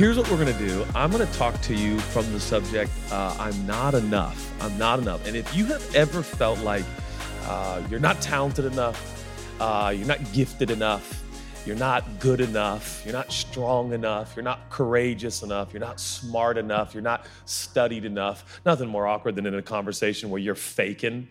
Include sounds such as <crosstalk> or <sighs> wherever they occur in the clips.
Here's what we're gonna do. I'm gonna talk to you from the subject uh, I'm not enough. I'm not enough. And if you have ever felt like uh, you're not talented enough, uh, you're not gifted enough, you're not good enough, you're not strong enough, you're not courageous enough, you're not smart enough, you're not studied enough, nothing more awkward than in a conversation where you're faking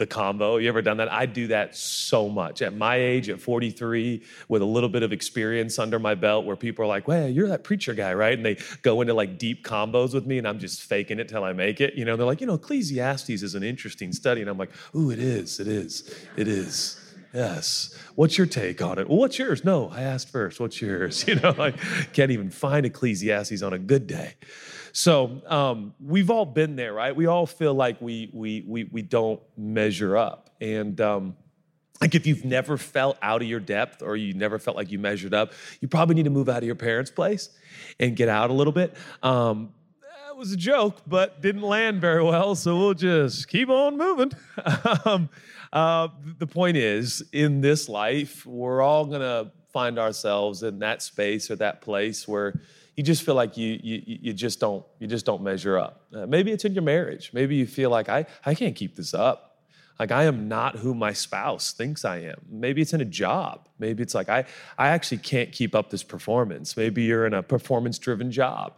the combo. You ever done that? I do that so much. At my age, at 43, with a little bit of experience under my belt, where people are like, well, you're that preacher guy, right? And they go into like deep combos with me, and I'm just faking it till I make it. You know, they're like, you know, Ecclesiastes is an interesting study. And I'm like, ooh, it is, it is, it is. Yes. What's your take on it? Well, what's yours? No, I asked first. What's yours? <laughs> You know, I can't even find Ecclesiastes on a good day. So um, we've all been there, right? We all feel like we we we we don't measure up, and um, like if you've never felt out of your depth or you never felt like you measured up, you probably need to move out of your parents' place and get out a little bit. Um, that was a joke, but didn't land very well, so we'll just keep on moving. <laughs> um, uh, the point is, in this life, we're all gonna find ourselves in that space or that place where you just feel like you, you, you just don't you just don't measure up. Uh, maybe it's in your marriage. Maybe you feel like I, I can't keep this up. Like I am not who my spouse thinks I am. Maybe it's in a job. Maybe it's like I, I actually can't keep up this performance. Maybe you're in a performance-driven job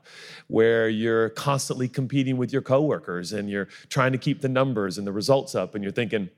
where you're constantly competing with your coworkers and you're trying to keep the numbers and the results up and you're thinking,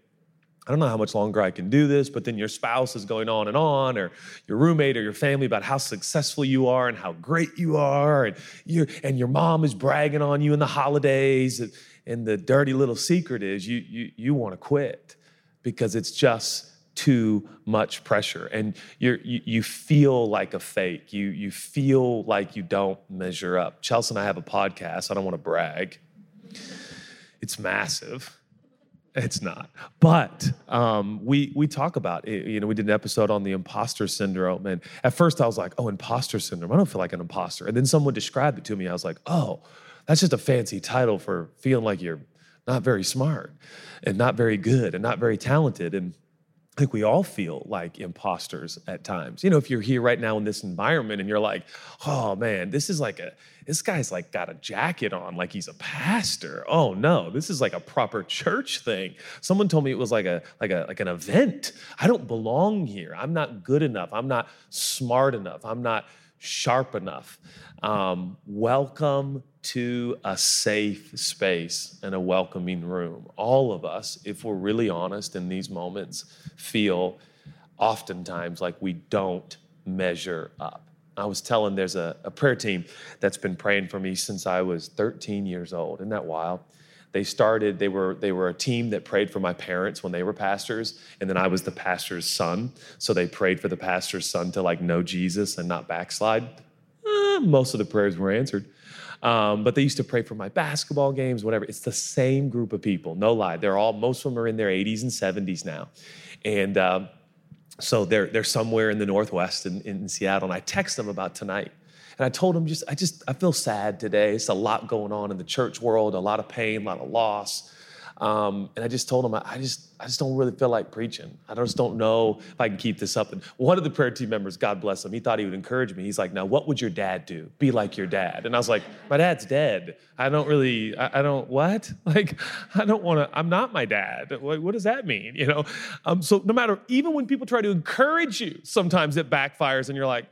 I don't know how much longer I can do this, but then your spouse is going on and on, or your roommate or your family about how successful you are and how great you are, and you and your mom is bragging on you in the holidays, and, and the dirty little secret is you you you want to quit because it's just too much pressure, and you you feel like a fake. You you feel like you don't measure up. Chelsea and I have a podcast. I don't want to brag. It's massive it's not. But um, we we talk about it. You know, we did an episode on the imposter syndrome, and at first I was like, "Oh, imposter syndrome. I don't feel like an imposter." And then someone described it to me. I was like, "Oh, that's just a fancy title for feeling like you're not very smart, and not very good, and not very talented." And I think we all feel like imposters at times. You know, if you're here right now in this environment and you're like, oh man, this is like a, this guy's like got a jacket on like he's a pastor. Oh no, this is like a proper church thing. Someone told me it was like a, like a, like an event. I don't belong here. I'm not good enough. I'm not smart enough. I'm not sharp enough. Um, welcome to a safe space and a welcoming room. All of us, if we're really honest in these moments, feel oftentimes like we don't measure up. I was telling there's a, a prayer team that's been praying for me since I was 13 years old. Isn't that wild? they started they were they were a team that prayed for my parents when they were pastors and then i was the pastor's son so they prayed for the pastor's son to like know jesus and not backslide eh, most of the prayers were answered um, but they used to pray for my basketball games, whatever. It's the same group of people, no lie. They're all, most of them are in their 80s and 70s now. And um, so they're, they're somewhere in the Northwest in, in Seattle. And I text them about tonight. And I told them just, I just, I feel sad today. It's a lot going on in the church world, a lot of pain, a lot of loss. Um, and I just told him, I just, I just don't really feel like preaching. I just don't know if I can keep this up. And one of the prayer team members, God bless him, he thought he would encourage me. He's like, now what would your dad do? Be like your dad. And I was like, my dad's dead. I don't really, I, I don't, what? <laughs> Like, I don't want to, I'm not my dad. What, what, does that mean? You know? Um, so no matter, even when people try to encourage you, sometimes it backfires and you're like,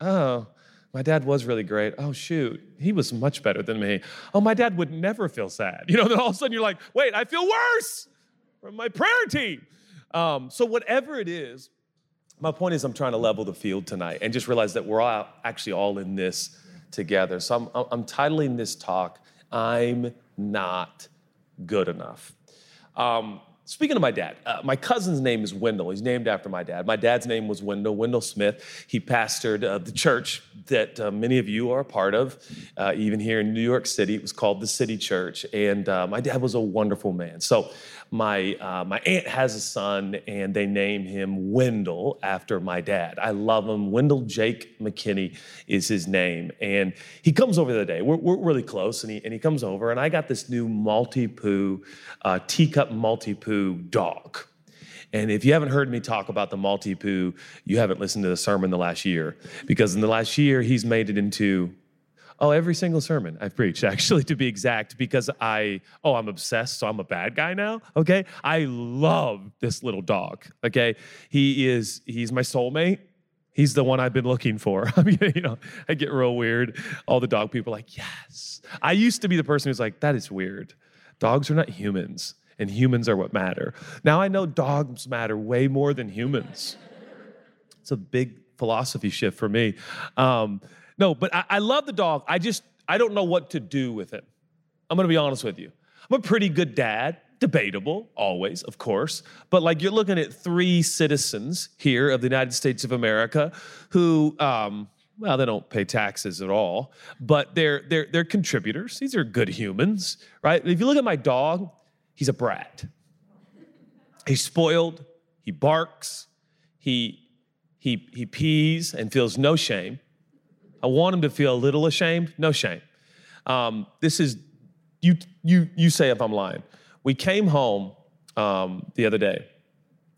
oh, my dad was really great. Oh, shoot, he was much better than me. Oh, my dad would never feel sad. You know, then all of a sudden you're like, wait, I feel worse from my prayer team. Um, so, whatever it is, my point is I'm trying to level the field tonight and just realize that we're all actually all in this together. So, I'm, I'm titling this talk, I'm Not Good Enough. Um, Speaking of my dad, uh, my cousin's name is Wendell. He's named after my dad. My dad's name was Wendell, Wendell Smith. He pastored uh, the church that uh, many of you are a part of, uh, even here in New York City. It was called the City Church. And uh, my dad was a wonderful man. So my, uh, my aunt has a son, and they name him Wendell after my dad. I love him. Wendell Jake McKinney is his name. And he comes over the day. We're, we're really close, and he, and he comes over, and I got this new Maltipoo, uh, teacup Maltipoo dog. And if you haven't heard me talk about the Maltipoo, you haven't listened to the sermon the last year, because in the last year, he's made it into Oh, every single sermon I've preached, <laughs> actually, to be exact, because I, oh, I'm obsessed, so I'm a bad guy now. Okay. I love this little dog. Okay. He is, he's my soulmate. He's the one I've been looking for. <laughs> I mean, you know, I get real weird. All the dog people like, yes. I used to be the person who's like, that is weird. Dogs are not humans, and humans are what matter. Now I know dogs matter way more than humans. It's a big philosophy shift for me. Um, no, but I, I love the dog. I just, I don't know what to do with him. I'm gonna be honest with you. I'm a pretty good dad, debatable, always, of course. But like you're looking at three citizens here of the United States of America who, um, well, they don't pay taxes at all, but they're they're they're contributors. These are good humans, right? If you look at my dog, he's a brat. He's spoiled. He barks. He he he pees and feels no shame. I want him to feel a little ashamed, no shame. Um, this is, you, you, you say if I'm lying. We came home um, the other day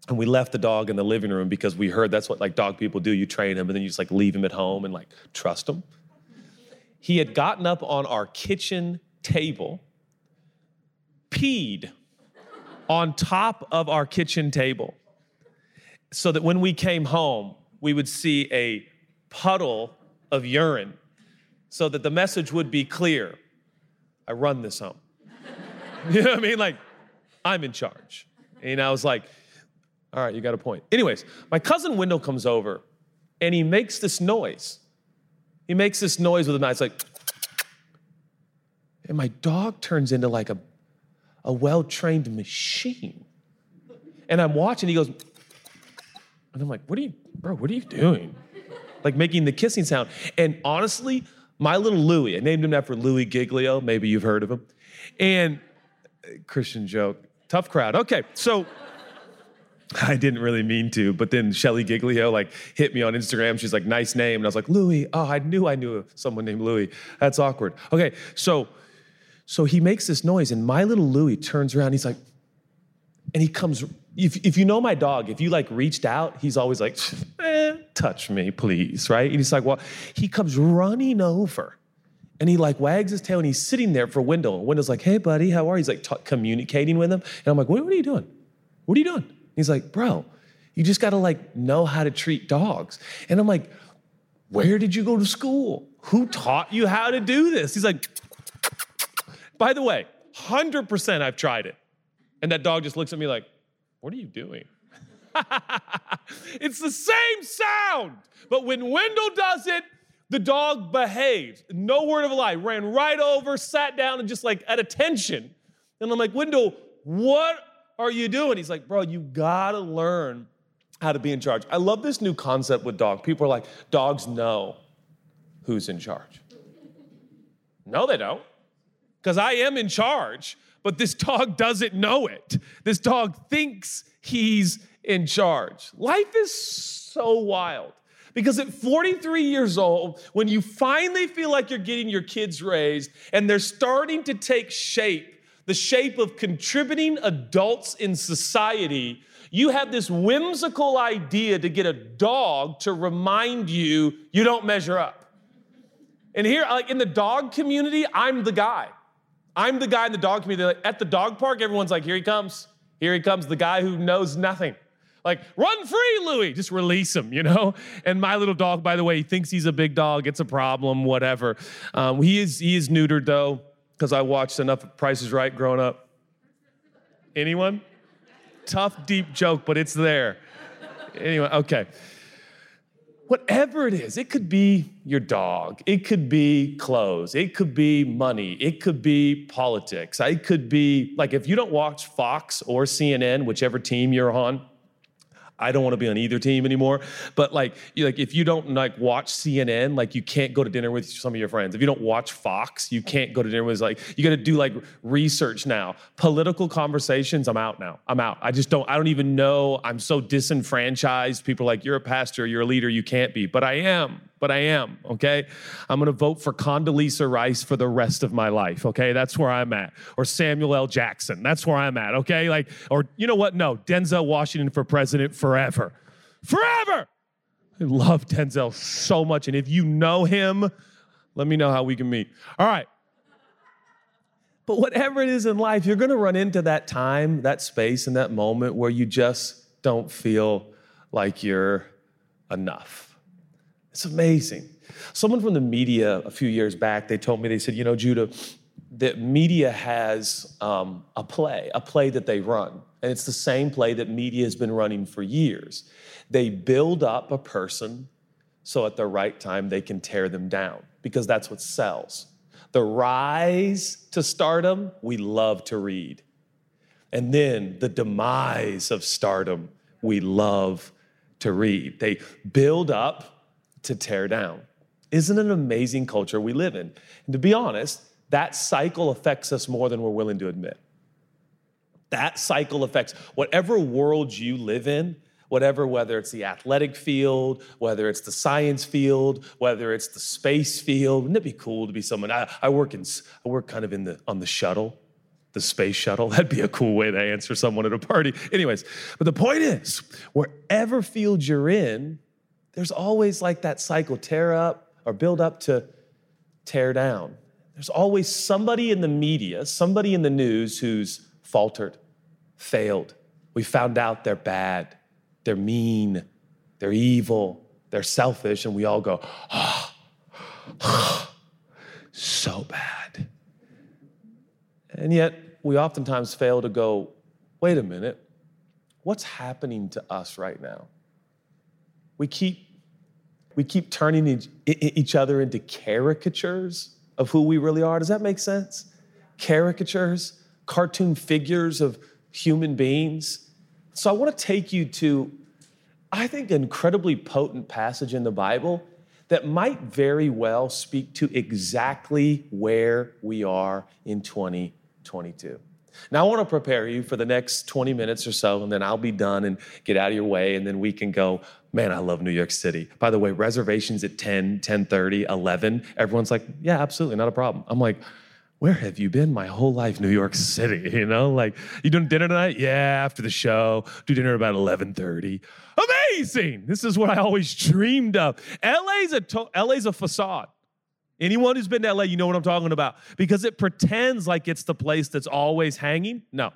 and we left the dog in the living room because we heard that's what like dog people do. You train him and then you just like leave him at home and like trust him. He had gotten up on our kitchen table, peed on top of our kitchen table so that when we came home, we would see a puddle of urine so that the message would be clear I run this home. <laughs> you know what I mean? Like, I'm in charge. And I was like, all right, you got a point. Anyways, my cousin Wendell comes over and he makes this noise. He makes this noise with a knife. It's like, and my dog turns into like a, a well trained machine. And I'm watching, he goes, and I'm like, what are you, bro, what are you doing? Like making the kissing sound. And honestly, my little Louie, I named him after Louie Giglio. Maybe you've heard of him. And uh, Christian joke, tough crowd. Okay, so <laughs> I didn't really mean to, but then Shelly Giglio like hit me on Instagram. She's like, nice name. And I was like, Louie. Oh, I knew I knew someone named Louie. That's awkward. Okay, so so he makes this noise, and my little Louie turns around. He's like, and he comes if, if you know my dog, if you like reached out, he's always like, <laughs> eh, touch me, please, right? And he's like, well, he comes running over and he like wags his tail and he's sitting there for Wendell. And Wendell's like, hey, buddy, how are you? He's like t- communicating with him. And I'm like, what, what are you doing? What are you doing? He's like, bro, you just gotta like know how to treat dogs. And I'm like, where did you go to school? Who taught you how to do this? He's like, by the way, 100% I've tried it. And that dog just looks at me like, what are you doing? <laughs> it's the same sound, but when Wendell does it, the dog behaves. No word of a lie. Ran right over, sat down, and just like at attention. And I'm like, Wendell, what are you doing? He's like, bro, you gotta learn how to be in charge. I love this new concept with dogs. People are like, dogs know who's in charge. No, they don't. Because I am in charge but this dog doesn't know it. This dog thinks he's in charge. Life is so wild. Because at 43 years old, when you finally feel like you're getting your kids raised and they're starting to take shape, the shape of contributing adults in society, you have this whimsical idea to get a dog to remind you you don't measure up. And here, like in the dog community, I'm the guy. I'm the guy in the dog community. Like, at the dog park, everyone's like, here he comes. Here he comes, the guy who knows nothing. Like, run free, Louie. Just release him, you know? <laughs> And my little dog, by the way, he thinks he's a big dog. It's a problem, whatever. Um, he, is, he is neutered, though, because I watched enough Price Is Right growing up. Anyone? Tough, deep joke, but it's there. Anyway, okay whatever it is, it could be your dog, it could be clothes, it could be money, it could be politics, it could be like if you don't watch Fox or CNN, whichever team you're on, I don't want to be on either team anymore. But like, you, like if you don't like watch CNN, like you can't go to dinner with some of your friends. If you don't watch Fox, you can't go to dinner with like you got to do like research now. Political conversations, I'm out now. I'm out. I just don't. I don't even know. I'm so disenfranchised. People like you're a pastor, you're a leader, you can't be. But I am but I am, okay? I'm gonna vote for Condoleezza Rice for the rest of my life, okay? That's where I'm at. Or Samuel L. Jackson, that's where I'm at, okay? Like, or you know what? No, Denzel Washington for president forever. Forever! I love Denzel so much. And if you know him, Let me know how we can meet. All right. But whatever it is in life, you're to run into that time, that space, and that moment where you just don't feel like you're enough. It's amazing. Someone from the media a few years back, they told me, they said, you know, Judah, that media has um, a play, a play that they run. And it's the same play that media has been running for years. They build up a person so at the right time they can tear them down because that's what sells. The rise to stardom, we love to read. And then the demise of stardom, we love to read. They build up to tear down. Isn't it an amazing culture we live in? And to be honest, that cycle affects us more than we're willing to admit. That cycle affects whatever world you live in, whatever, whether it's the athletic field, whether it's the science field, whether it's the space field. Wouldn't it be cool to be someone? I, I work in, I work kind of in the on the shuttle, the space shuttle. <laughs> That'd be a cool way to answer someone at a party. Anyways, but the point is, wherever field you're in, there's always like that cycle tear up or build up to tear down. There's always somebody in the media, somebody in the news who's faltered, failed. We found out they're bad, they're mean, they're evil, they're selfish, and we all go, oh, oh, <sighs> so bad. And yet, we oftentimes fail to go, wait a minute, what's happening to us right now? We keep, we keep turning each other into caricatures of who we really are. Does that make sense? Caricatures, cartoon figures of human beings. So I want to take you to, I think, an incredibly potent passage in the Bible that might very well speak to exactly where we are in 2022. Now, I want to prepare you for the next 20 minutes or so, and then I'll be done and get out of your way, and then we can go. Man, I love New York City. By the way, reservations at 10, 10 30, 11. Everyone's like, yeah, absolutely, not a problem. I'm like, where have you been my whole life? New York City, <laughs> you know? Like, you doing dinner tonight? Yeah, after the show. Do dinner about 11:30. Amazing. This is what I always dreamed of. LA's a to- LA's a facade. Anyone who's been to LA, you know what I'm talking about because it pretends like it's the place that's always hanging. No.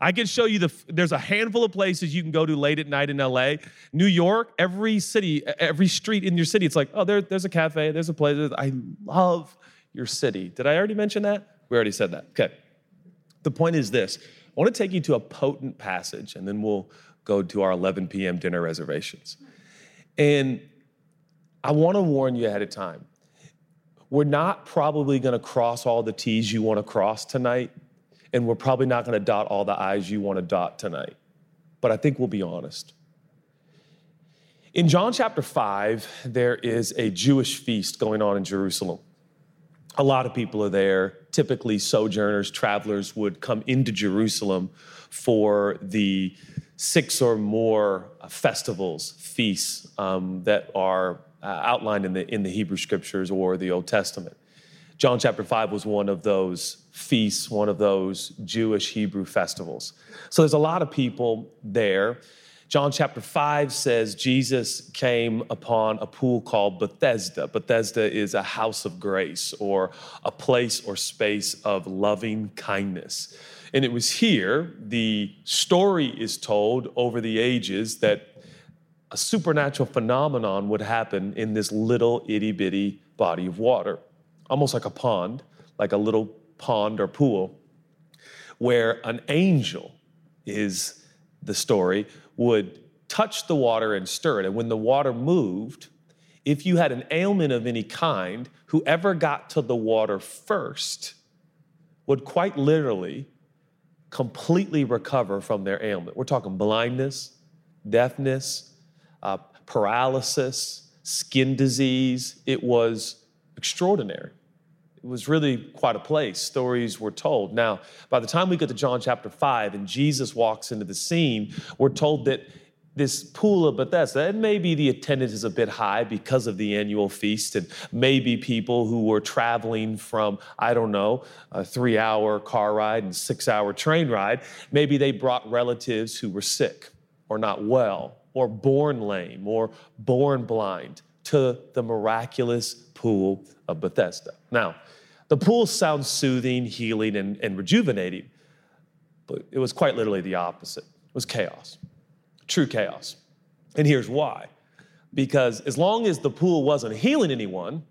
I can show you the there's a handful of places you can go to late at night in LA. New York, every city, every street in your city, it's like, oh, there, there's a cafe, there's a place. I love your city. Did I already mention that? We already said that. Okay. The point is this I want to take you to a potent passage, and then we'll go to our 11 p.m. dinner reservations. And I want to warn you ahead of time we're not probably going to cross all the T's you want to cross tonight, and we're probably not going to dot all the I's you want to dot tonight. But I think we'll be honest. In John chapter 5, there is a Jewish feast going on in Jerusalem. A lot of people are there. Typically, sojourners, travelers would come into Jerusalem for the six or more festivals, feasts um, that are uh, outlined in the, in the Hebrew scriptures or the Old Testament. John chapter 5 was one of those feasts, one of those Jewish Hebrew festivals. So there's a lot of people there. John chapter 5 says Jesus came upon a pool called Bethesda. Bethesda is a house of grace or a place or space of loving kindness. And it was here, the story is told over the ages that a supernatural phenomenon would happen in this little itty bitty body of water, almost like a pond, like a little pond or pool, where an angel is the story, would touch the water and stir it. And when the water moved, if you had an ailment of any kind, whoever got to the water first would quite literally completely recover from their ailment. We're talking blindness, deafness, uh, paralysis, skin disease. It was extraordinary. It was really quite a place. Stories were told. Now, by the time we get to John chapter 5 and Jesus walks into the scene, we're told that this pool of Bethesda, and maybe the attendance is a bit high because of the annual feast, and maybe people who were traveling from, I don't know, a three hour car ride and six hour train ride, maybe they brought relatives who were sick or not well or born lame or born blind to the miraculous pool of Bethesda. Now, the pool sounds soothing, healing, and, and rejuvenating, but it was quite literally the opposite. It was chaos, true chaos. And here's why because as long as the pool wasn't healing anyone,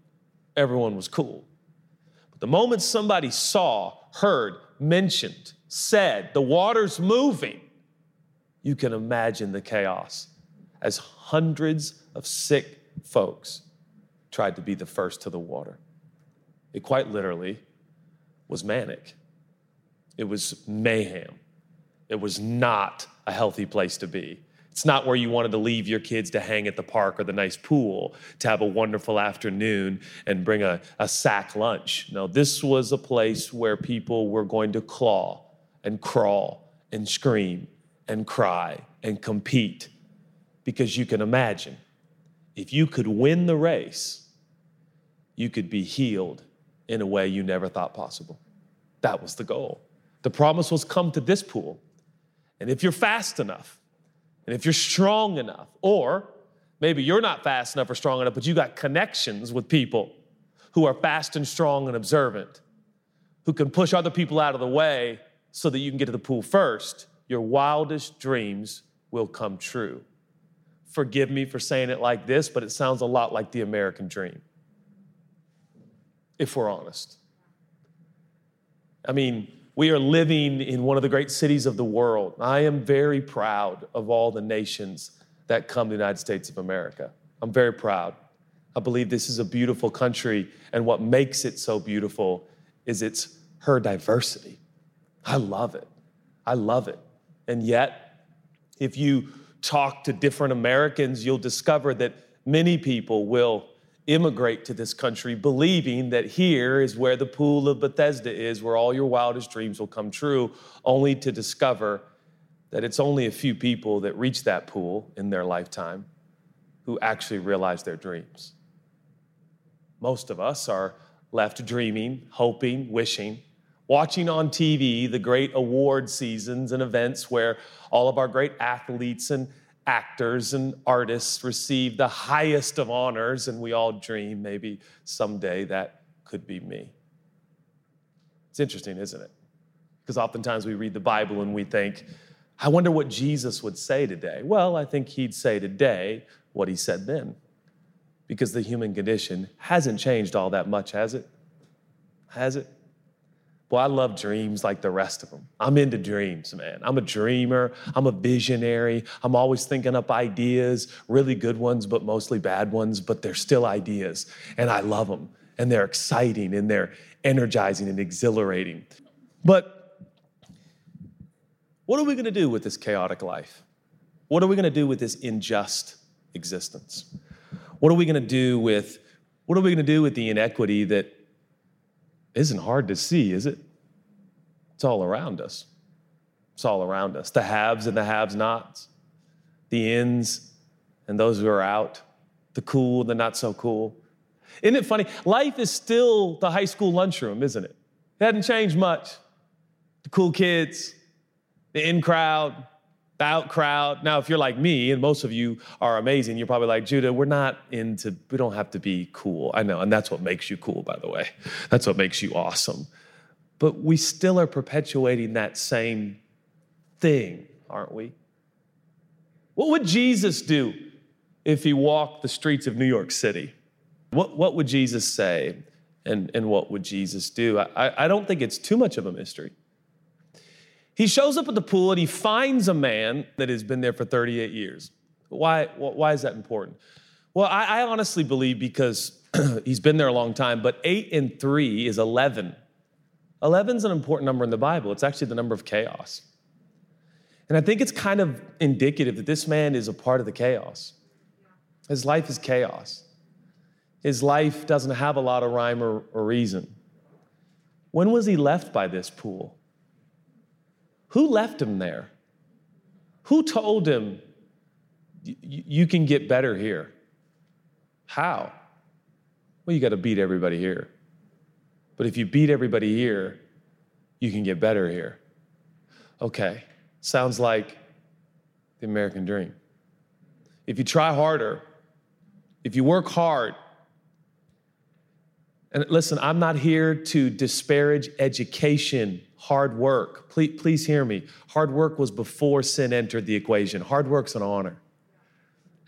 everyone was cool. But the moment somebody saw, heard, mentioned, said, the water's moving, you can imagine the chaos as hundreds of sick folks tried to be the first to the water. It quite literally was manic. It was mayhem. It was not a healthy place to be. It's not where you wanted to leave your kids to hang at the park or the nice pool, to have a wonderful afternoon and bring a, a sack lunch. No, this was a place where people were going to claw and crawl and scream and cry and compete. Because you can imagine, if you could win the race, you could be healed in a way you never thought possible. That was the goal. The promise was come to this pool. And if you're fast enough, and if you're strong enough, or maybe you're not fast enough or strong enough, but you got connections with people who are fast and strong and observant, who can push other people out of the way so that you can get to the pool first, your wildest dreams will come true. Forgive me for saying it like this, but it sounds a lot like the American dream, if we're honest. I mean, we are living in one of the great cities of the world. I am very proud of all the nations that come to the United States of America. I'm very proud. I believe this is a beautiful country, and what makes it so beautiful is its her diversity. I love it. I love it. And yet, if you talk to different Americans, you'll discover that many people will immigrate to this country believing that here is where the pool of Bethesda is, where all your wildest dreams will come true, only to discover that it's only a few people that reach that pool in their lifetime who actually realize their dreams. Most of us are left dreaming, hoping, wishing, watching on TV the great award seasons and events where all of our great athletes and actors and artists receive the highest of honors, and we all dream maybe someday that could be me. It's interesting, isn't it? Because oftentimes we read the Bible and we think, I wonder what Jesus would say today. Well, I think he'd say today what he said then. Because the human condition hasn't changed all that much, has it? Has it? Well, I love dreams like the rest of them. I'm into dreams, man. I'm a dreamer. I'm a visionary. I'm always thinking up ideas, really good ones, but mostly bad ones, but they're still ideas. And I love them. And they're exciting and they're energizing and exhilarating. But what are we going to do with this chaotic life? What are we going to do with this unjust existence? What are we going to do with what are we going to do with the inequity that isn't hard to see, is it? It's all around us. It's all around us. The haves and the haves nots, the ins and those who are out, the cool, the not so cool. Isn't it funny? Life is still the high school lunchroom, isn't it? It hasn't changed much. The cool kids, the in crowd, out crowd. Now, if you're like me, and most of you are amazing, you're probably like, Judah, we're not into, we don't have to be cool. I know, and that's what makes you cool, by the way. That's what makes you awesome. But we still are perpetuating that same thing, aren't we? What would Jesus do if he walked the streets of New York City? What, what would Jesus say and, and what would Jesus do? I, I don't think it's too much of a mystery. He shows up at the pool and he finds a man that has been there for 38 years. Why, why is that important? Well, I, I honestly believe because <clears throat> he's been there a long time, but eight and three is 11. 11 is an important number in the Bible. It's actually the number of chaos. And I think it's kind of indicative that this man is a part of the chaos. His life is chaos. His life doesn't have a lot of rhyme or, or reason. When was he left by this pool? Who left him there? Who told him, you can get better here? How? Well, you got to beat everybody here. But if you beat everybody here, you can get better here. Okay, sounds like the American dream. If you try harder, if you work hard, and listen, I'm not here to disparage education, hard work. Please, please hear me. Hard work was before sin entered the equation. Hard work's an honor.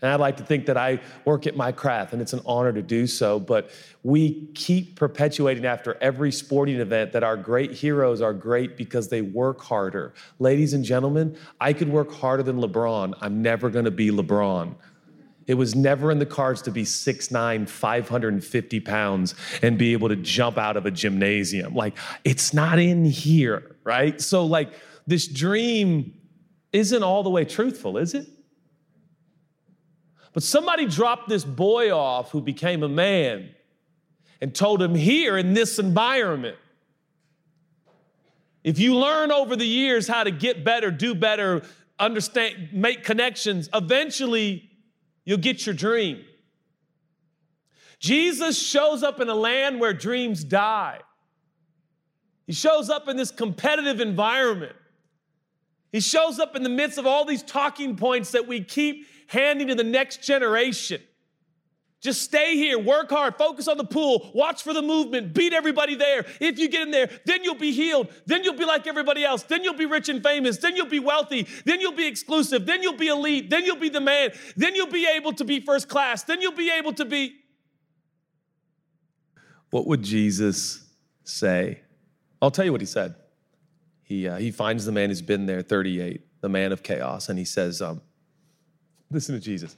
And I'd like to think that I work at my craft and it's an honor to do so. But we keep perpetuating after every sporting event that our great heroes are great because they work harder. Ladies and gentlemen, I could work harder than LeBron. I'm never going to be LeBron. It was never in the cards to be 6'9, 550 pounds and be able to jump out of a gymnasium. Like, it's not in here, right? So, like, this dream isn't all the way truthful, is it? But somebody dropped this boy off who became a man and told him, here in this environment, if you learn over the years how to get better, do better, understand, make connections, eventually you'll get your dream. Jesus shows up in a land where dreams die. He shows up in this competitive environment. He shows up in the midst of all these talking points that we keep handing to the next generation. Just stay here, work hard, focus on the pool, watch for the movement, beat everybody there. If you get in there, then you'll be healed. Then you'll be like everybody else. Then you'll be rich and famous. Then you'll be wealthy. Then you'll be exclusive. Then you'll be elite. Then you'll be the man. Then you'll be able to be first class. Then you'll be able to be. What would Jesus say? I'll tell you what he said. He, uh, he finds the man who's been there 38, the man of chaos, and he says, um, Listen to Jesus.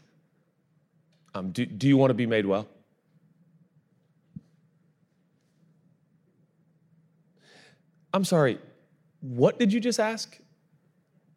Um, do, do you want to be made well? I'm sorry, what did you just ask?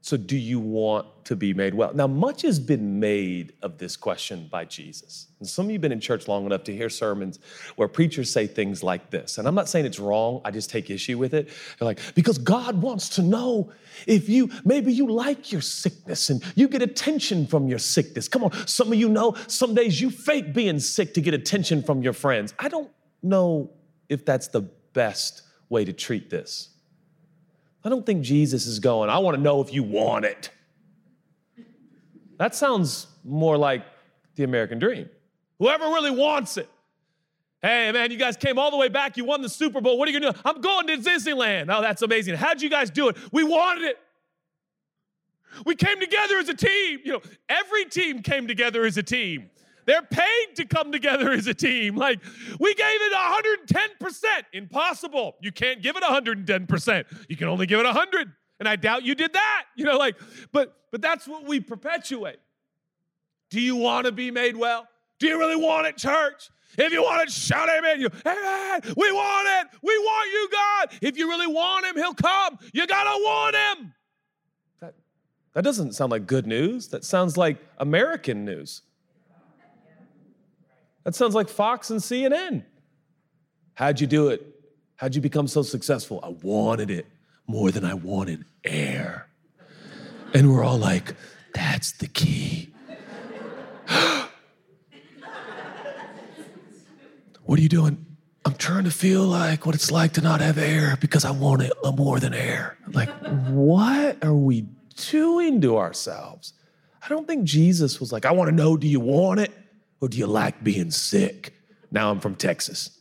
So, do you want to be made well? Now, much has been made of this question by Jesus. And some of you have been in church long enough to hear sermons where preachers say things like this. And I'm not saying it's wrong, I just take issue with it. They're like, because God wants to know if you, maybe you like your sickness and you get attention from your sickness. Come on, some of you know some days you fake being sick to get attention from your friends. I don't know if that's the best way to treat this. I don't think Jesus is going, I want to know if you want it. That sounds more like the American dream. Whoever really wants it. Hey, man, you guys came all the way back. You won the Super Bowl. What are you going to do? I'm going to Disneyland. Oh, that's amazing. How'd you guys do it? We wanted it. We came together as a team. You know, every team came together as a team. They're paid to come together as a team. Like, we gave it 110%. Impossible. You can't give it 110%. You can only give it 100. And I doubt you did that. You know, like, but but that's what we perpetuate. Do you want to be made well? Do you really want it, church? If you want it, shout amen. You, amen. We want it. We want you, God. If you really want him, he'll come. You gotta want him. That, that doesn't sound like good news. That sounds like American news. That sounds like Fox and CNN. How'd you do it? How'd you become so successful? I wanted it more than I wanted air. And we're all like, that's the key. <gasps> what are you doing? I'm trying to feel like what it's like to not have air because I want it more than air. Like, what are we doing to ourselves? I don't think Jesus was like, I want to know, do you want it? Or do you like being sick? Now I'm from Texas.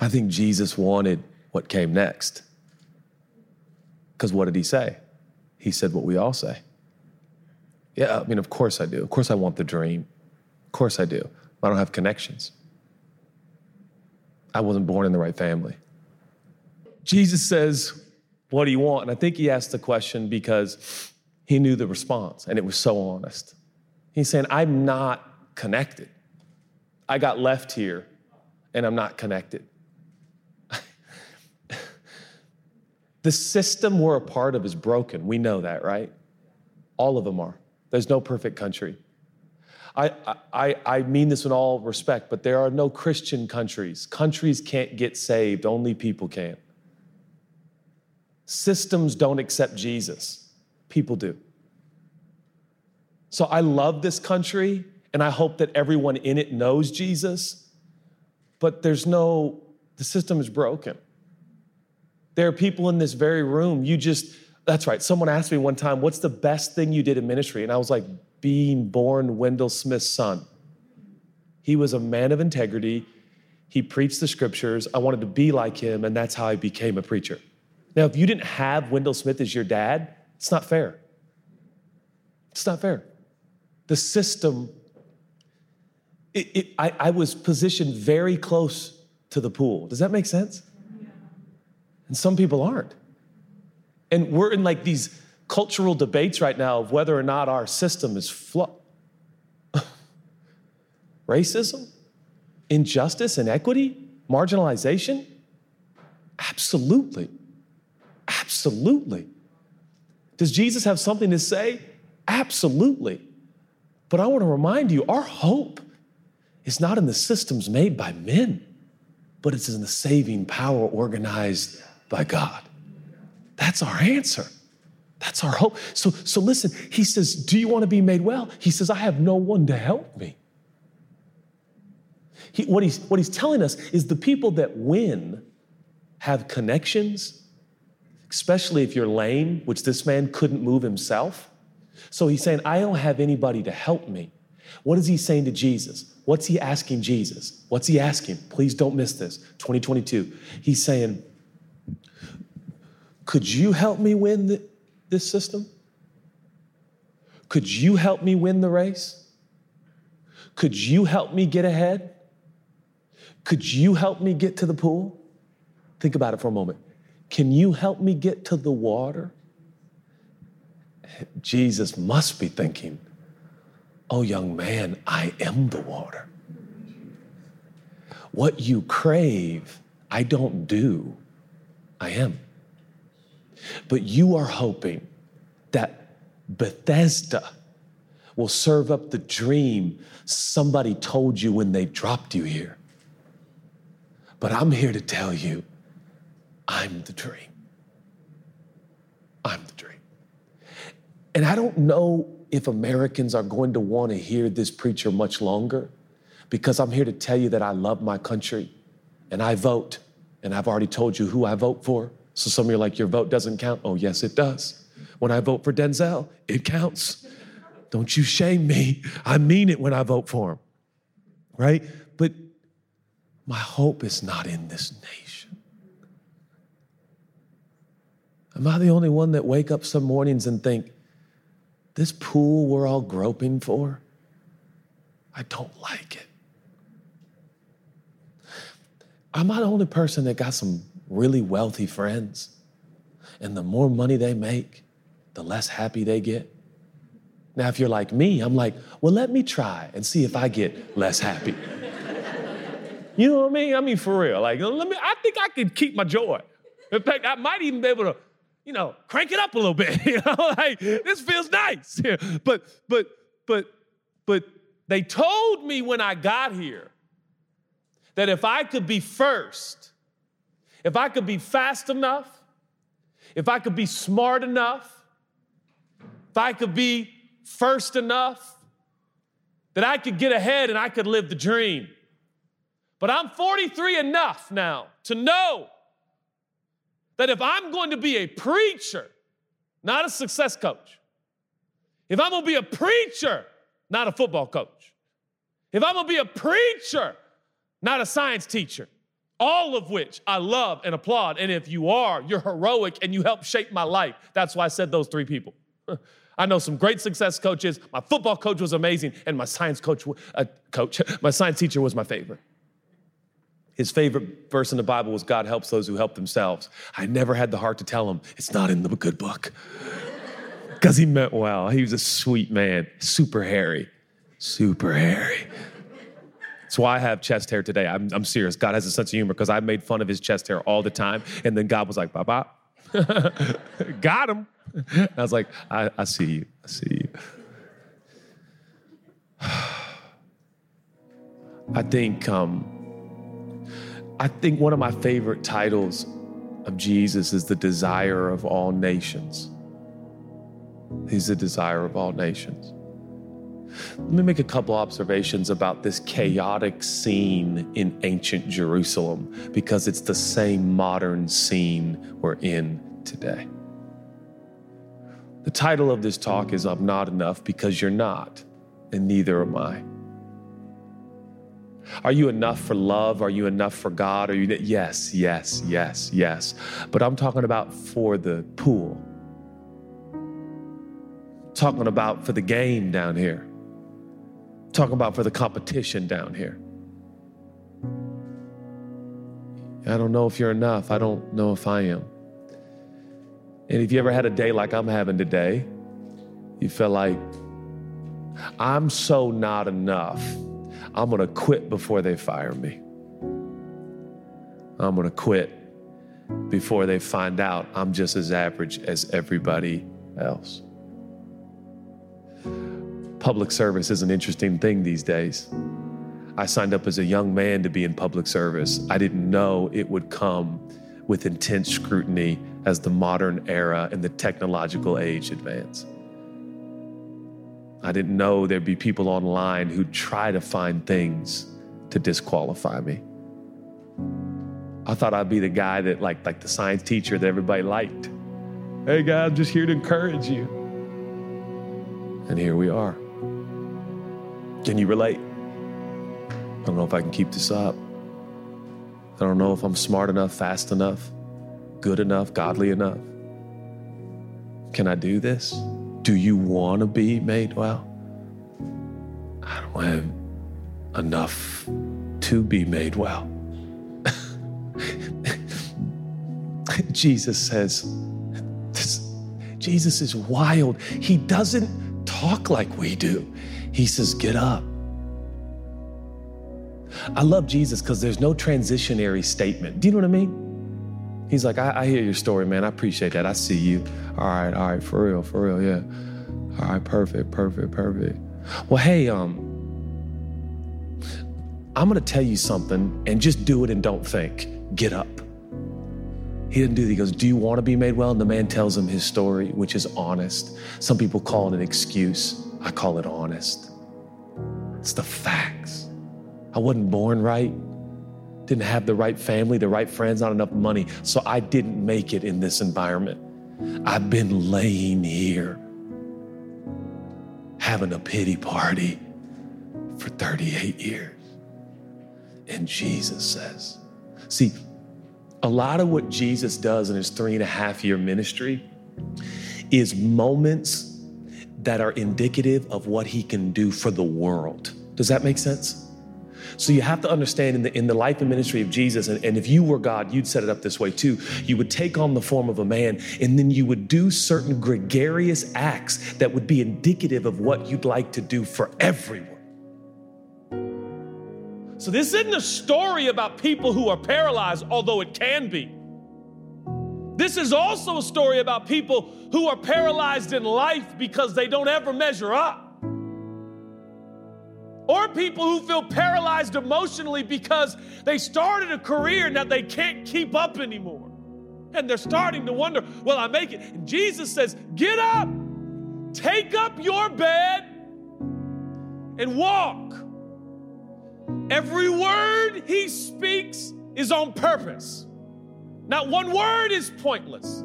I think Jesus wanted what came next. Because what did he say? He said what we all say. Yeah, I mean, of course I do. Of course I want the dream. Of course I do. I don't have connections. I wasn't born in the right family. Jesus says, What do you want? And I think he asked the question because he knew the response and it was so honest. He's saying, I'm not connected. I got left here and I'm not connected. <laughs> the system we're a part of is broken. We know that, right? All of them are. There's no perfect country. I, I, I mean this in all respect, but there are no Christian countries. Countries can't get saved, only people can. Systems don't accept Jesus, people do. So I love this country and I hope that everyone in it knows Jesus, but there's no, the system is broken. There are people in this very room, you just, That's right. Someone asked me one time, What's the best thing you did in ministry? And I was like, Being born Wendell Smith's son. He was a man of integrity. He preached the scriptures. I wanted to be like him, and that's how I became a preacher. Now, if you didn't have Wendell Smith as your dad, it's not fair. It's not fair. The system, it, it, I, I was positioned very close to the pool. Does that make sense? And some people aren't. And we're in like these cultural debates right now of whether or not our system is flawed. <laughs> Racism, injustice, inequity, marginalization? Absolutely. Absolutely. Does Jesus have something to say? Absolutely. But I want to remind you our hope is not in the systems made by men, but it's in the saving power organized by God. That's our answer. That's our hope. So, so listen, he says, Do you want to be made well? He says, I have no one to help me. He, what, he's, what he's telling us is the people that win have connections, especially if you're lame, which this man couldn't move himself. So he's saying, I don't have anybody to help me. What is he saying to Jesus? What's he asking Jesus? What's he asking? Please don't miss this. 2022. He's saying, Could you help me win the, this system? Could you help me win the race? Could you help me get ahead? Could you help me get to the pool? Think about it for a moment. Can you help me get to the water? Jesus must be thinking, Oh, young man, I am the water. What you crave, I don't do, I am. But you are hoping that Bethesda will serve up the dream somebody told you when they dropped you here. But I'm here to tell you, I'm the dream. I'm the. And I don't know if Americans are going to want to hear this preacher much longer because I'm here to tell you that I love my country and I vote. And I've already told you who I vote for. So some of you are like, your vote doesn't count. Oh, yes, it does. When I vote for Denzel, it counts. Don't you shame me. I mean it when I vote for him, right? But my hope is not in this nation. Am I the only one that wake up some mornings and think, this pool we're all groping for, I don't like it. I'm I the only person that got some really wealthy friends? And the more money they make, the less happy they get. Now, if you're like me, I'm like, well, let me try and see if I get less happy. You know what I mean? I mean, for real. Like, let me, I think I could keep my joy. In fact, I might even be able to, you know, crank it up a little bit. <laughs> You know, like, this feels nice. <laughs> But, but, but, but they told me when I got here that if I could be first, if I could be fast enough, if I could be smart enough, if I could be first enough, that I could get ahead and I could live the dream. But I'm 43 enough now to know that if I'm going to be a preacher, not a success coach, if I'm going to be a preacher, not a football coach, if I'm going to be a preacher, not a science teacher, all of which I love and applaud. And if you are, you're heroic and you help shape my life. That's why I said those three people. <laughs> I know some great success coaches. My football coach was amazing, and my science coach, uh, coach, <laughs> my science teacher was my favorite. His favorite verse in the Bible was God helps those who help themselves. I never had the heart to tell him it's not in the good book. Because he meant well. He was a sweet man, super hairy, super hairy. That's why I have chest hair today. I'm, I'm serious. God has a sense of humor because I made fun of his chest hair all the time. And then God was like, bye bye. <laughs> Got him. And I was like, I, I see you. I see you. <sighs> I think um, I think one of my favorite titles of Jesus is the desire of all nations. He's the desire of all nations. Let me make a couple observations about this chaotic scene in ancient Jerusalem because it's the same modern scene we're in today. The title of this talk is I'm Not Enough because you're not, and neither am I. Are you enough for love? Are you enough for God? Are you yes, yes, yes, yes. But I'm talking about for the pool. Talking about for the game down here. Talking about for the competition down here. I don't know if you're enough. I don't know if I am. And if you ever had a day like I'm having today, you feel like, I'm so not enough. I'm going to quit before they fire me. I'm going to quit before they find out I'm just as average as everybody else. Public service is an interesting thing these days. I signed up as a young man to be in public service. I didn't know it would come with intense scrutiny as the modern era and the technological age advance. I didn't know there'd be people online who'd try to find things to disqualify me. I thought I'd be the guy that, like, like the science teacher that everybody liked. Hey, guy, I'm just here to encourage you. And here we are. Can you relate? I don't know if I can keep this up. I don't know if I'm smart enough, fast enough, good enough, godly enough. Can I do this? Do you want to be made well? I don't have enough to be made well. <laughs> Jesus says, this, Jesus is wild. He doesn't talk like we do. He says, Get up. I love Jesus because there's no transitionary statement. Do you know what I mean? He's like, I, I, hear your story, man. I appreciate that. I see you. All right, all right, for real, for real, yeah. All right, perfect, perfect, perfect. Well, hey, um, I'm gonna tell you something and just do it and don't think. Get up. He didn't do that. He goes, Do you want to be made well? And the man tells him his story, which is honest. Some people call it an excuse. I call it honest. It's the facts. I wasn't born right, didn't have the right family, the right friends, not enough money. So I didn't make it in this environment. I've been laying here having a pity party for 38 years. And Jesus says, see, a lot of what Jesus does in his three and a half year ministry is moments that are indicative of what he can do for the world. Does that make sense? So you have to understand in the, in the life and ministry of Jesus, and, and if you were God, you'd set it up this way too. You would take on the form of a man, and then you would do certain gregarious acts that would be indicative of what you'd like to do for everyone. So this isn't a story about people who are paralyzed, although it can be. This is also a story about people who are paralyzed in life because they don't ever measure up or people who feel paralyzed emotionally because they started a career and that they can't keep up anymore. And they're starting to wonder, will I make it? And Jesus says, Get up, take up your bed, and walk. Every word he speaks is on purpose. Not one word is pointless.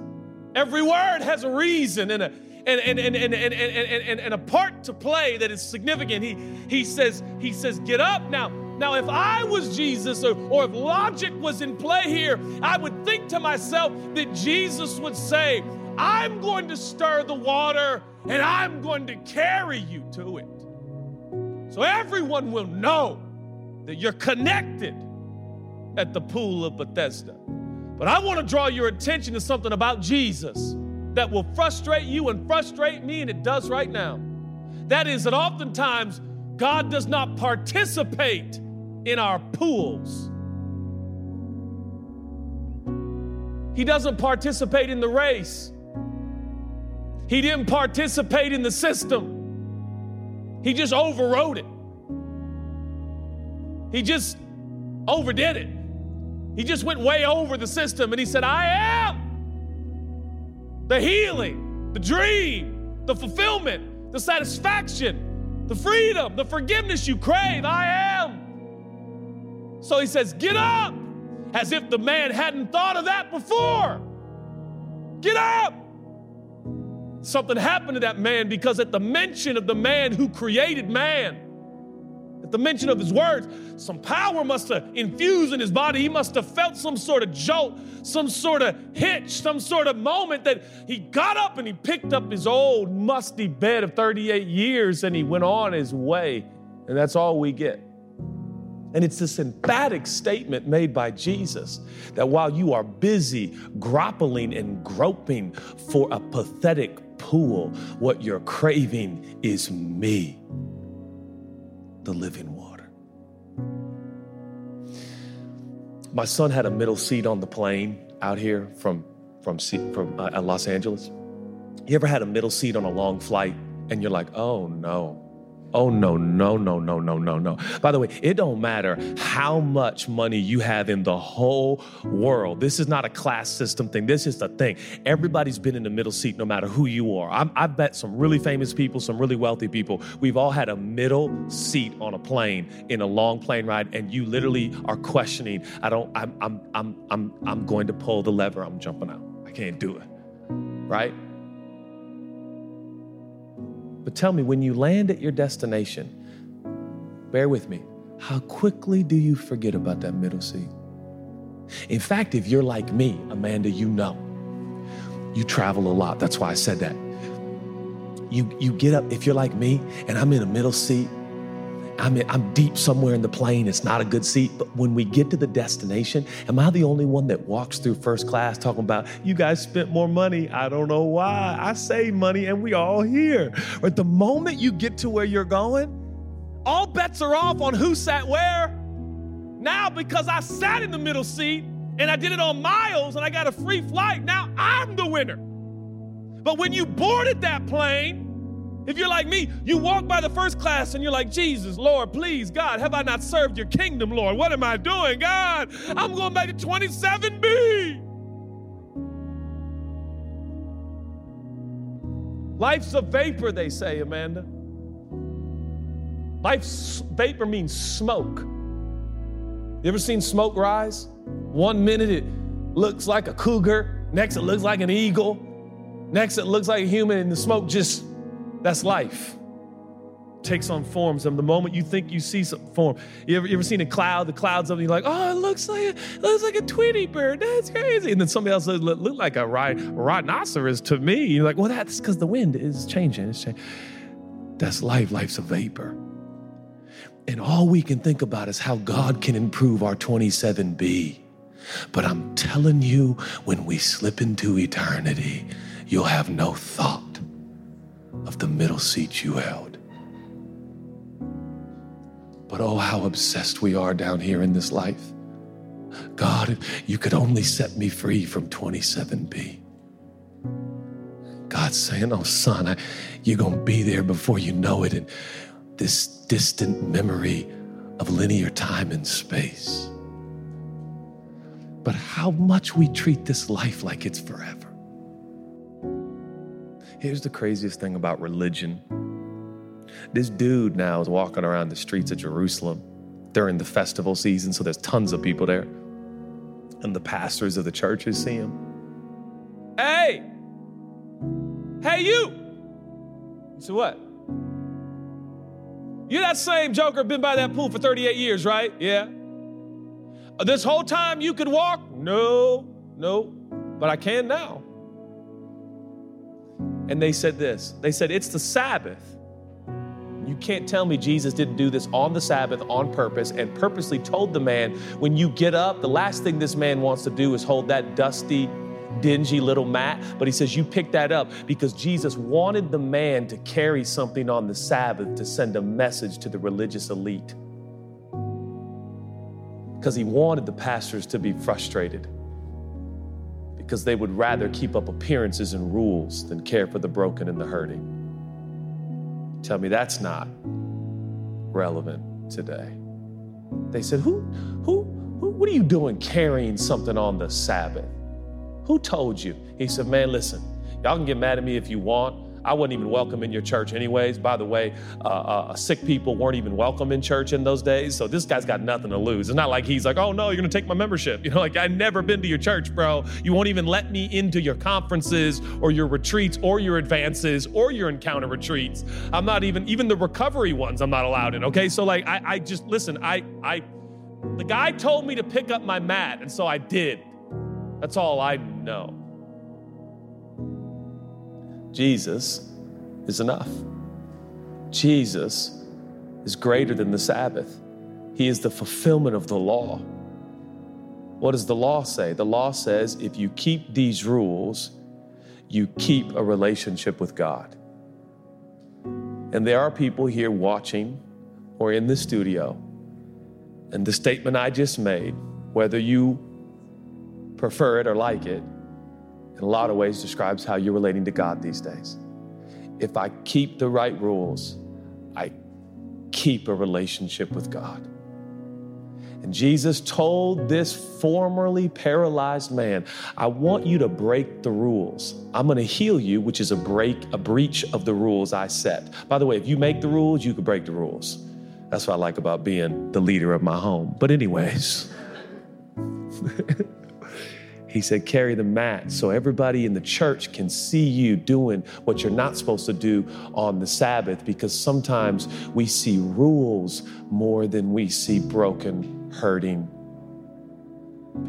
Every word has a reason and a, and, and, and, and, and, and, and, and a part to play that is significant. He, he, says, he says, Get up now. Now, if I was Jesus or, or if logic was in play here, I would think to myself that Jesus would say, I'm going to stir the water and I'm going to carry you to it. So everyone will know that you're connected at the pool of Bethesda. But I want to draw your attention to something about Jesus that will frustrate you and frustrate me, and it does right now. That is that oftentimes God does not participate in our pools. He doesn't participate in the race. He didn't participate in the system. He just overrode it. He just overdid it. He just went way over the system and he said, I am the healing, the dream, the fulfillment, the satisfaction, the freedom, the forgiveness you crave. I am. So he says, Get up, as if the man hadn't thought of that before. Get up. Something happened to that man because at the mention of the man who created man, at the mention of his words, some power must have infused in his body. He must have felt some sort of jolt, some sort of hitch, some sort of moment that he got up and he picked up his old musty bed of 38 years and he went on his way. And that's all we get. And it's this emphatic statement made by Jesus that while you are busy grappling and groping for a pathetic pool, what you're craving is me, the living water. My son had a middle seat on the plane out here from, from, from uh, Los Angeles. You ever had a middle seat on a long flight and you're like, oh no, Oh no, no, no, no, no, no, no. By the way, it don't matter how much money you have in the whole world. This is not a class system thing. This is the thing. Everybody's been in the middle seat, no matter who you are. I'm, I've met some really famous people, some really wealthy people. We've all had a middle seat on a plane in a long plane ride, and you literally are questioning. I don't. I'm. I'm. I'm. I'm. I'm going to pull the lever. I'm jumping out. I can't do it. Right? But tell me, when you land at your destination, bear with me, how quickly do you forget about that middle seat? In fact, if you're like me, Amanda, you know. You travel a lot. That's why I said that. You, you get up, if you're like me, and I'm in a middle seat, I'm, I'm deep somewhere in the plane. It's not a good seat. But when we get to the destination, am I the only one that walks through first class talking about, you guys spent more money? I don't know why. I saved money and we all here. But the moment you get to where you're going, all bets are off on who sat where. Now, because I sat in the middle seat and I did it on miles and I got a free flight, now I'm the winner. But when you boarded that plane, if you're like me, you walk by the first class and you're like, Jesus, Lord, please, God, have I not served your kingdom, Lord? What am I doing? God, I'm going back to 27B. Life's a vapor, they say, Amanda. Life's vapor means smoke. You ever seen smoke rise? One minute it looks like a cougar, next it looks like an eagle, next it looks like a human, and the smoke just that's life. Takes on forms. And the moment you think you see some form, you ever, you ever seen a cloud, the clouds of, you're like, oh, it looks like it looks like a Tweety bird. That's crazy. And then somebody else look, look like a rhinoceros to me. You're like, well, that's because the wind is changing. It's changing. That's life. Life's a vapor. And all we can think about is how God can improve our 27B. But I'm telling you, when we slip into eternity, you'll have no thought of the middle seat you held. But oh, how obsessed we are down here in this life. God, if you could only set me free from 27B. God's saying, Oh, son, I, you're going to be there before you know it. And this distant memory of linear time and space. But how much we treat this life like it's forever. Here's the craziest thing about religion. This dude now is walking around the streets of Jerusalem during the festival season, so there's tons of people there. And the pastors of the churches see him. Hey! Hey, you! So what? You're that same joker been by that pool for 38 years, right? Yeah. Uh, this whole time you could walk? No, no, but I can now. And they said this they said, It's the Sabbath. You can't tell me Jesus didn't do this on the Sabbath on purpose and purposely told the man, when you get up, the last thing this man wants to do is hold that dusty, dingy little mat. But he says, You pick that up because Jesus wanted the man to carry something on the Sabbath to send a message to the religious elite. Because he wanted the pastors to be frustrated because they would rather keep up appearances and rules than care for the broken and the hurting. Tell me that's not relevant today. They said, Who, who, who, what are you doing carrying something on the Sabbath? Who told you? He said, Man, listen, y'all can get mad at me if you want. I wasn't even welcome in your church, anyways. By the way, uh, uh, sick people weren't even welcome in church in those days. So this guy's got nothing to lose. It's not like he's like, oh no, you're gonna take my membership. <laughs> You know, like I've never been to your church, bro. You won't even let me into your conferences or your retreats or your advances or your encounter retreats. I'm not even, even the recovery ones, I'm not allowed in. Okay. So like, I, I just, listen, I, I, the guy told me to pick up my mat, and so I did. That's all I know. Jesus is enough. Jesus is greater than the Sabbath. He is the fulfillment of the law. What does the law say? The law says if you keep these rules, you keep a relationship with God. And there are people here watching or in the studio, and the statement I just made, whether you prefer it or like it, in a lot of ways describes how you're relating to God these days. If I keep the right rules, I keep a relationship with God. And Jesus told this formerly paralyzed man, I want you to break the rules. I'm going to heal you, which is a break, a breach of the rules I set. By the way, if you make the rules, you can break the rules. That's what I like about being the leader of my home. But, anyways. <laughs> He said, carry the mat so everybody in the church can see you doing what you're not supposed to do on the Sabbath because sometimes we see rules more than we see broken, hurting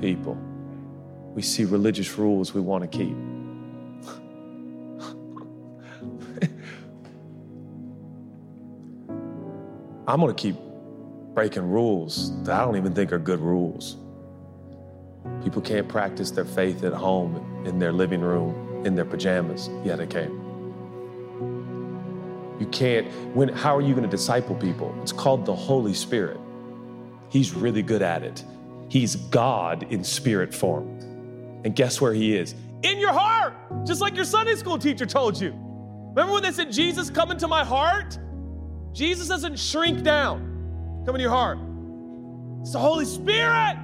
people. We see religious rules we want to keep. <laughs> I'm going to keep breaking rules that I don't even think are good rules. People can't practice their faith at home, in their living room, in their pajamas. Yeah, they can. You can't, when, how are you going to disciple people? It's called the Holy Spirit. He's really good at it. He's God in spirit form. And guess where He is? In your heart, just like your Sunday school teacher told you. Remember when they said, Jesus, come into my heart? Jesus doesn't shrink down, come in your heart. It's the Holy Spirit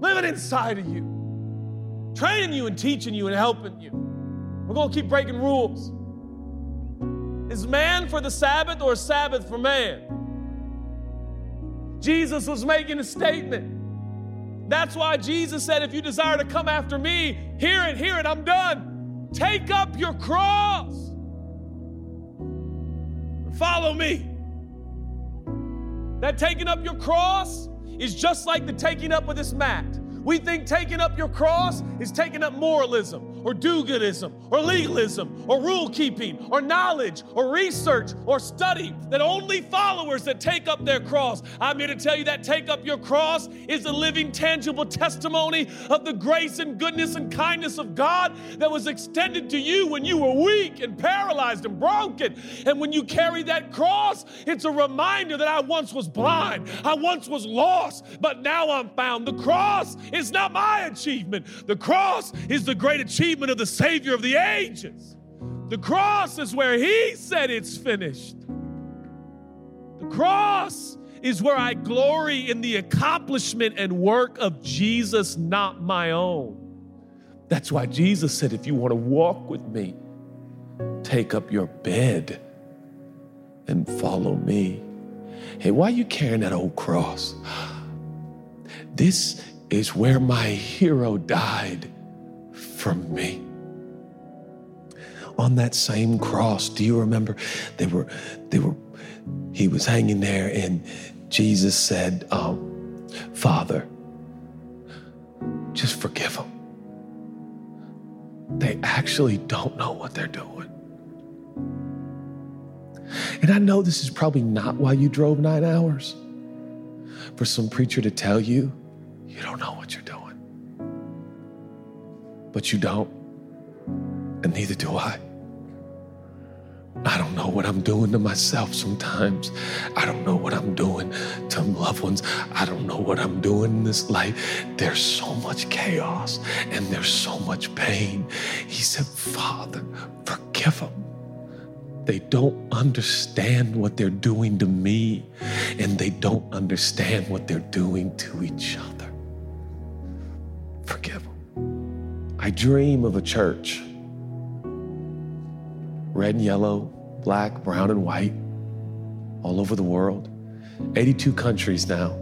living inside of you, training you and teaching you and helping you. We're going to keep breaking rules. Is man for the Sabbath or Sabbath for man? Jesus was making a statement. That's why Jesus said, If you desire to come after me, hear it, hear it, I'm done. Take up your cross. and Follow me. That taking up your cross is just like the taking up of this mat. We think taking up your cross is taking up moralism or do goodism or legalism or rule keeping or knowledge or research or study that only followers that take up their cross. I'm here to tell you that take up your cross is a living, tangible testimony of the grace and goodness and kindness of God that was extended to you when you were weak and paralyzed and broken. And when you carry that cross, it's a reminder that I once was blind, I once was lost, but now I'm found. The cross is not my achievement, the cross is the great achievement achievement of the Savior of the ages. The cross is where He said it's finished. The cross is where I glory in the accomplishment and work of Jesus, not my own. That's why Jesus said, if you want to walk with me, take up your bed and follow me. Hey, why are you carrying that old cross? This is where my hero died from me. On that same cross, do you remember? They were, they were, he was hanging there, and Jesus said, um, Father, just forgive them. They actually don't know what they're doing. And I know this is probably not why you drove nine hours. For some preacher to tell you, you don't know what you're doing but you don't, and neither do I. I don't know what I'm doing to myself sometimes. I don't know what I'm doing to loved ones. I don't know what I'm doing in this life. There's so much chaos and there's so much pain. He said, Father, forgive them. They don't understand what they're doing to me, and they don't understand what they're doing to each other. Forgive them. I dream of a church red and yellow, black, brown, and white, all over the world. 82 countries now.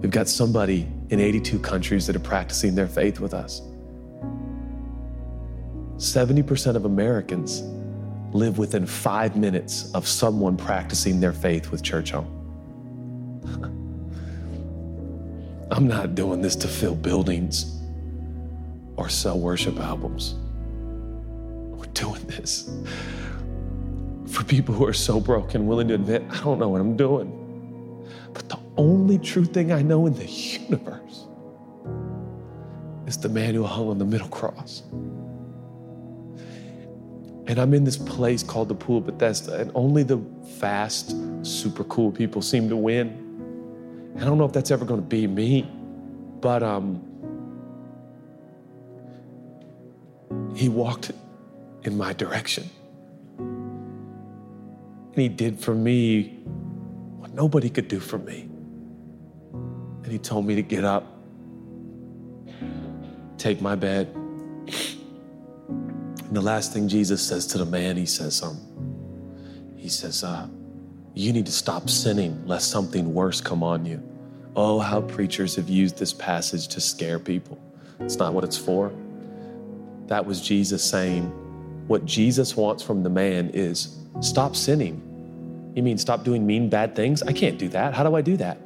We've got somebody in 82 countries that are practicing their faith with us. 70% of Americans live within five minutes of someone practicing their faith with Churchome. <laughs> I'm not doing this to fill buildings or sell worship albums. We're doing this for people who are so broken, willing to admit, I don't know what I'm doing. But the only true thing I know in the universe is the man who hung on the middle cross. And I'm in this place called the Pool of Bethesda, and only the fast, super cool people seem to win. I don't know if that's ever going to be me, but um, he walked in my direction. And he did for me what nobody could do for me. And he told me to get up, take my bed. And the last thing Jesus says to the man, he says, um, he says, uh, you need to stop sinning lest something worse come on you. Oh, how preachers have used this passage to scare people. It's not what it's for. That was Jesus saying, what Jesus wants from the man is stop sinning. You mean stop doing mean, bad things? I can't do that. How do I do that?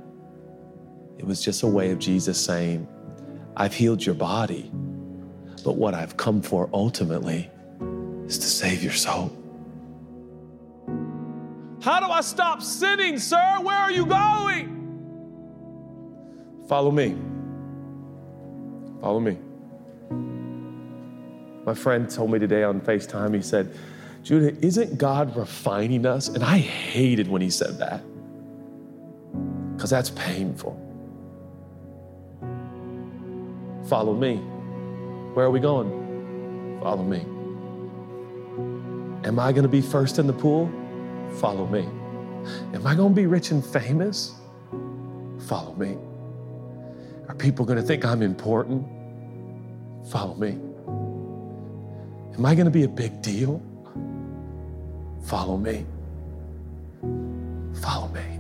It was just a way of Jesus saying, I've healed your body, but what I've come for ultimately is to save your soul. How do I stop sinning, sir? Where are you going? Follow me. Follow me. My friend told me today on FaceTime, he said, Judah, isn't God refining us? And I hated when he said that because that's painful. Follow me. Where are we going? Follow me. Am I going to be first in the pool? Follow me. Am I going to be rich and famous? Follow me. Are people going to think I'm important? Follow me. Am I going to be a big deal? Follow me. Follow me.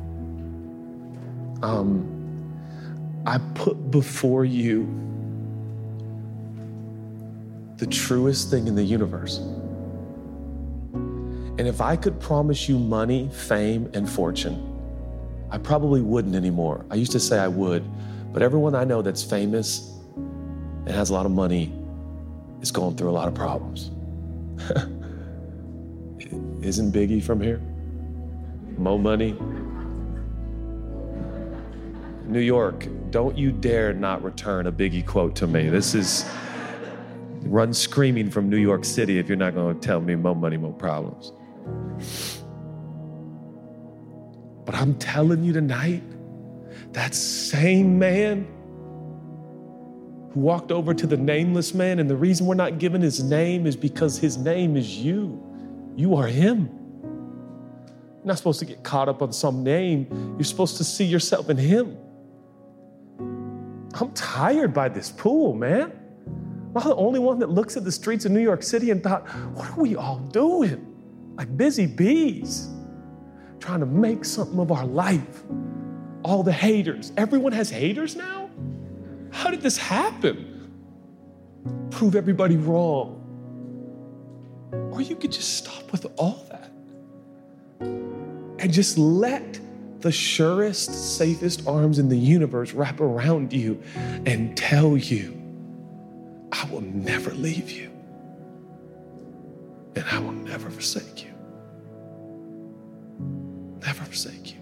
Um, I put before you the truest thing in the universe. And if I could promise you money, fame, and fortune, I probably wouldn't anymore. I used to say I would, but everyone I know that's famous and has a lot of money is going through a lot of problems. <laughs> Isn't Biggie from here? Mo Money? New York, don't you dare not return a Biggie quote to me. This is run screaming from New York City if you're not going to tell me more money, more problems. But I'm telling you tonight, that same man who walked over to the nameless man, and the reason we're not given his name is because his name is you. You are him. You're not supposed to get caught up on some name, you're supposed to see yourself in him. I'm tired by this pool, man. Am I'm the only one that looks at the streets of New York City and thought, what are we all doing? Like busy bees, trying to make something of our life. All the haters. Everyone has haters now? How did this happen? Prove everybody wrong. Or you could just stop with all that and just let the surest, safest arms in the universe wrap around you and tell you, I will never leave you and I will never forsake you. Never forsake you.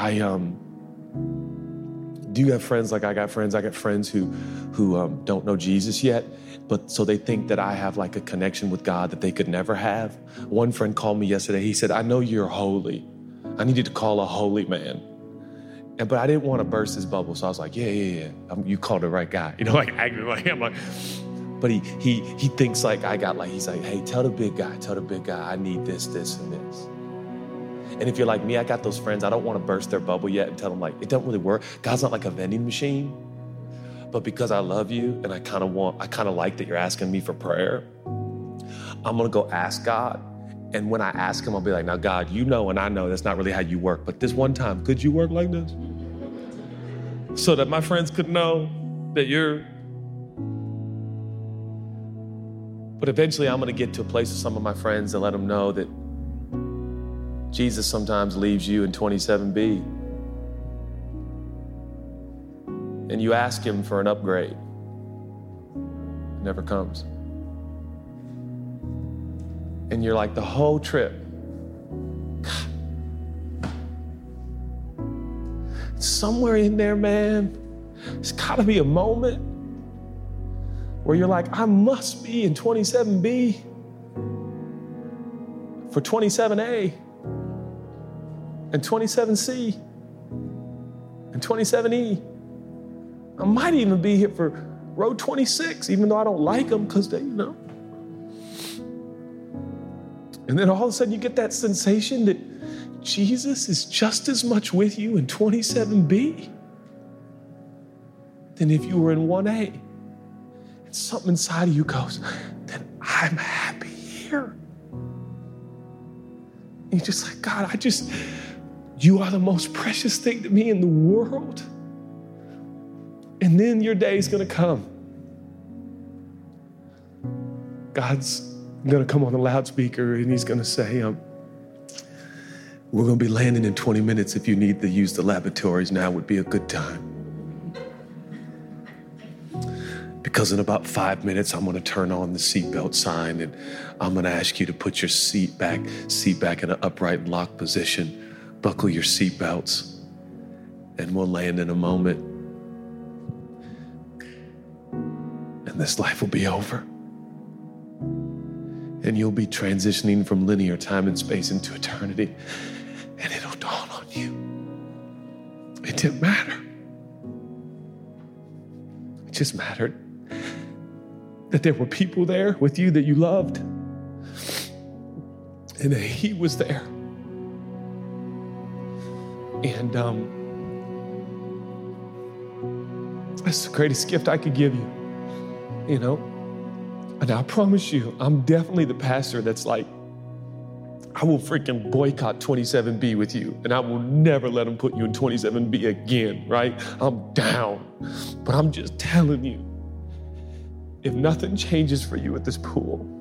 I um do you have friends like I got friends? I got friends who who um, don't know Jesus yet, but so they think that I have like a connection with God that they could never have. One friend called me yesterday. He said, "I know you're holy. I need you to call a holy man." And but I didn't want to burst his bubble, so I was like, "Yeah, yeah, yeah. I'm, you called the right guy." <laughs> You know, like acting like I'm like. But he he he thinks like I got like he's like, "Hey, tell the big guy, tell the big guy, I need this, this, and this." And if you're like me, I got those friends. I don't want to burst their bubble yet and tell them like it doesn't really work. God's not like a vending machine. But because I love you and I kind of want, I kind of like that you're asking me for prayer, I'm gonna go ask God. And when I ask Him, I'll be like, now, God, you know, and I know that's not really how you work, but this one time, could you work like this? So that my friends could know that you're. But eventually, I'm gonna get to a place with some of my friends and let them know that Jesus sometimes leaves you in 27B. And you ask Him for an upgrade, it never comes. And you're like, the whole trip, somewhere in there, man, it's gotta be a moment where you're like, I must be in 27B for 27A and 27C and 27E. I might even be here for row 26, even though I don't like them because they, you know. And then all of a sudden you get that sensation that Jesus is just as much with you in 27B than if you were in 1A. And something inside of you goes, then I'm happy here. And you're just like, God, I just, you are the most precious thing to me in the world. And then your day is going to come. God's going to come on the loudspeaker and he's going to say, um, We're going to be landing in 20 minutes. If you need to use the lavatories, now would be a good time. Because in about five minutes, I'm going to turn on the seatbelt sign and I'm going to ask you to put your seat back, seat back in an upright and locked position, buckle your seatbelts, and we'll land in a moment. And this life will be over. And you'll be transitioning from linear time and space into eternity. And it'll dawn on you. It didn't matter. It just mattered that there were people there with you that you loved and that he was there. And um, that's the greatest gift I could give you, you know? And I promise you, I'm definitely the pastor that's like, I will freaking boycott 27B with you, and I will never let them put you in 27B again, right? I'm down. But I'm just telling you, if nothing changes for you at this pool,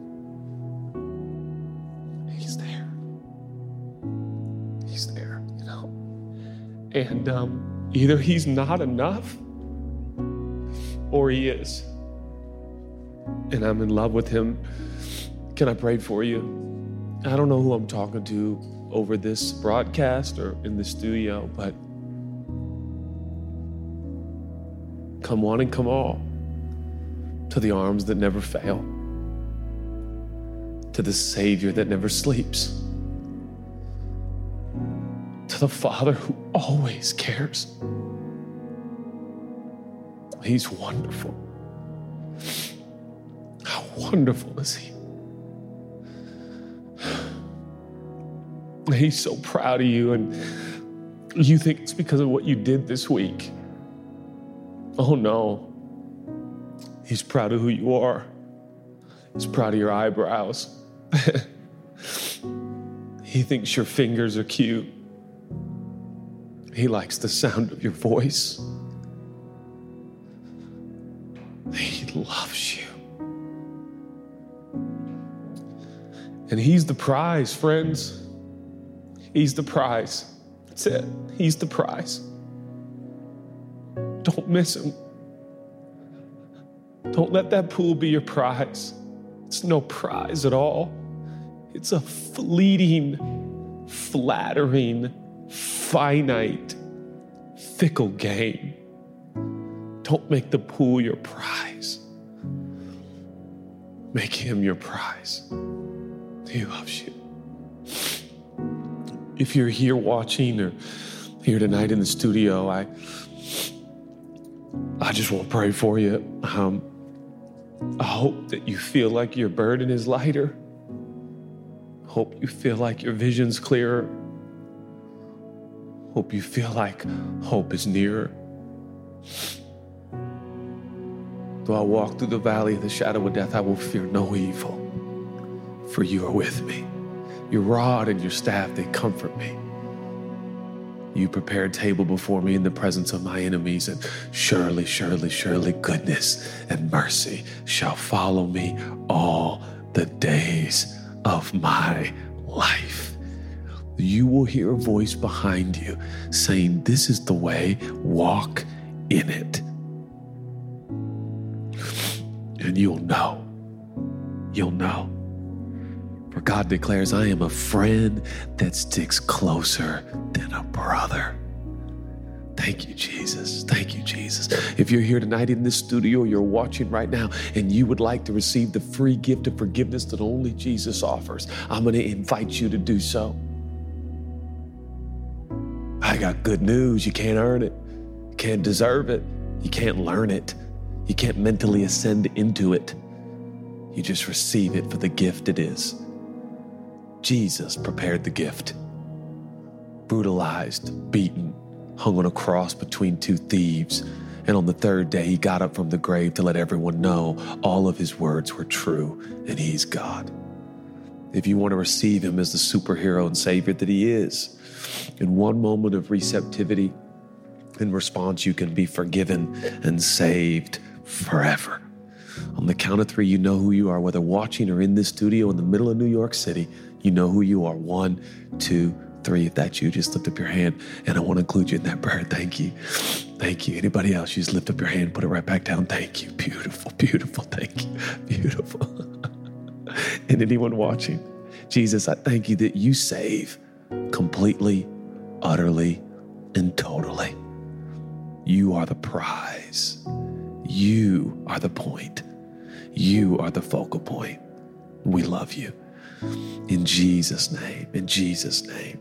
And um, either he's not enough or he is. And I'm in love with him. Can I pray for you? I don't know who I'm talking to over this broadcast or in the studio, but come one and come all to the arms that never fail, to the Savior that never sleeps, to the Father who always cares. He's wonderful. How wonderful is He? He's so proud of you, and you think it's because of what you did this week. Oh no. He's proud of who you are, He's proud of your eyebrows. <laughs> he thinks your fingers are cute. He likes the sound of your voice. He loves you. And He's the prize, friends. He's the prize. That's it. He's the prize. Don't miss him. Don't let that pool be your prize. It's no prize at all. It's a fleeting, flattering, finite, fickle game. Don't make the pool your prize. Make him your prize. He loves you if you're here watching or here tonight in the studio, I I just want to pray for you. Um, I hope that you feel like your burden is lighter. Hope you feel like your vision's clearer. Hope you feel like hope is nearer. Though I walk through the valley of the shadow of death, I will fear no evil, for you are with me. Your rod and your staff, they comfort me. You prepare a table before me in the presence of my enemies, and surely, surely, surely goodness and mercy shall follow me all the days of my life. You will hear a voice behind you saying, This is the way, walk in it. And you'll know. You'll know. For God declares, I am a friend that sticks closer than a brother. Thank you, Jesus. Thank you, Jesus. If you're here tonight in this studio, you're watching right now, and you would like to receive the free gift of forgiveness that only Jesus offers, I'm going to invite you to do so. Got good news. You can't earn it, you can't deserve it, you can't learn it, you can't mentally ascend into it. You just receive it for the gift it is. Jesus prepared the gift. Brutalized, beaten, hung on a cross between two thieves. And on the third day, he got up from the grave to let everyone know all of his words were true and he's God. If you want to receive him as the superhero and savior that he is, in one moment of receptivity in response, you can be forgiven and saved forever. On the count of three, you know who you are, whether watching or in this studio in the middle of New York City. You know who you are. One, two, three. If that's you, just lift up your hand. And I want to include you in that prayer. Thank you. Thank you. Anybody else, just lift up your hand, put it right back down. Thank you. Beautiful, beautiful. Thank you. <laughs> Beautiful. <laughs> and anyone watching, Jesus, I thank you that you save completely, utterly, and totally. You are the prize. You are the point. You are the focal point. We love you. In Jesus' name, in Jesus' name.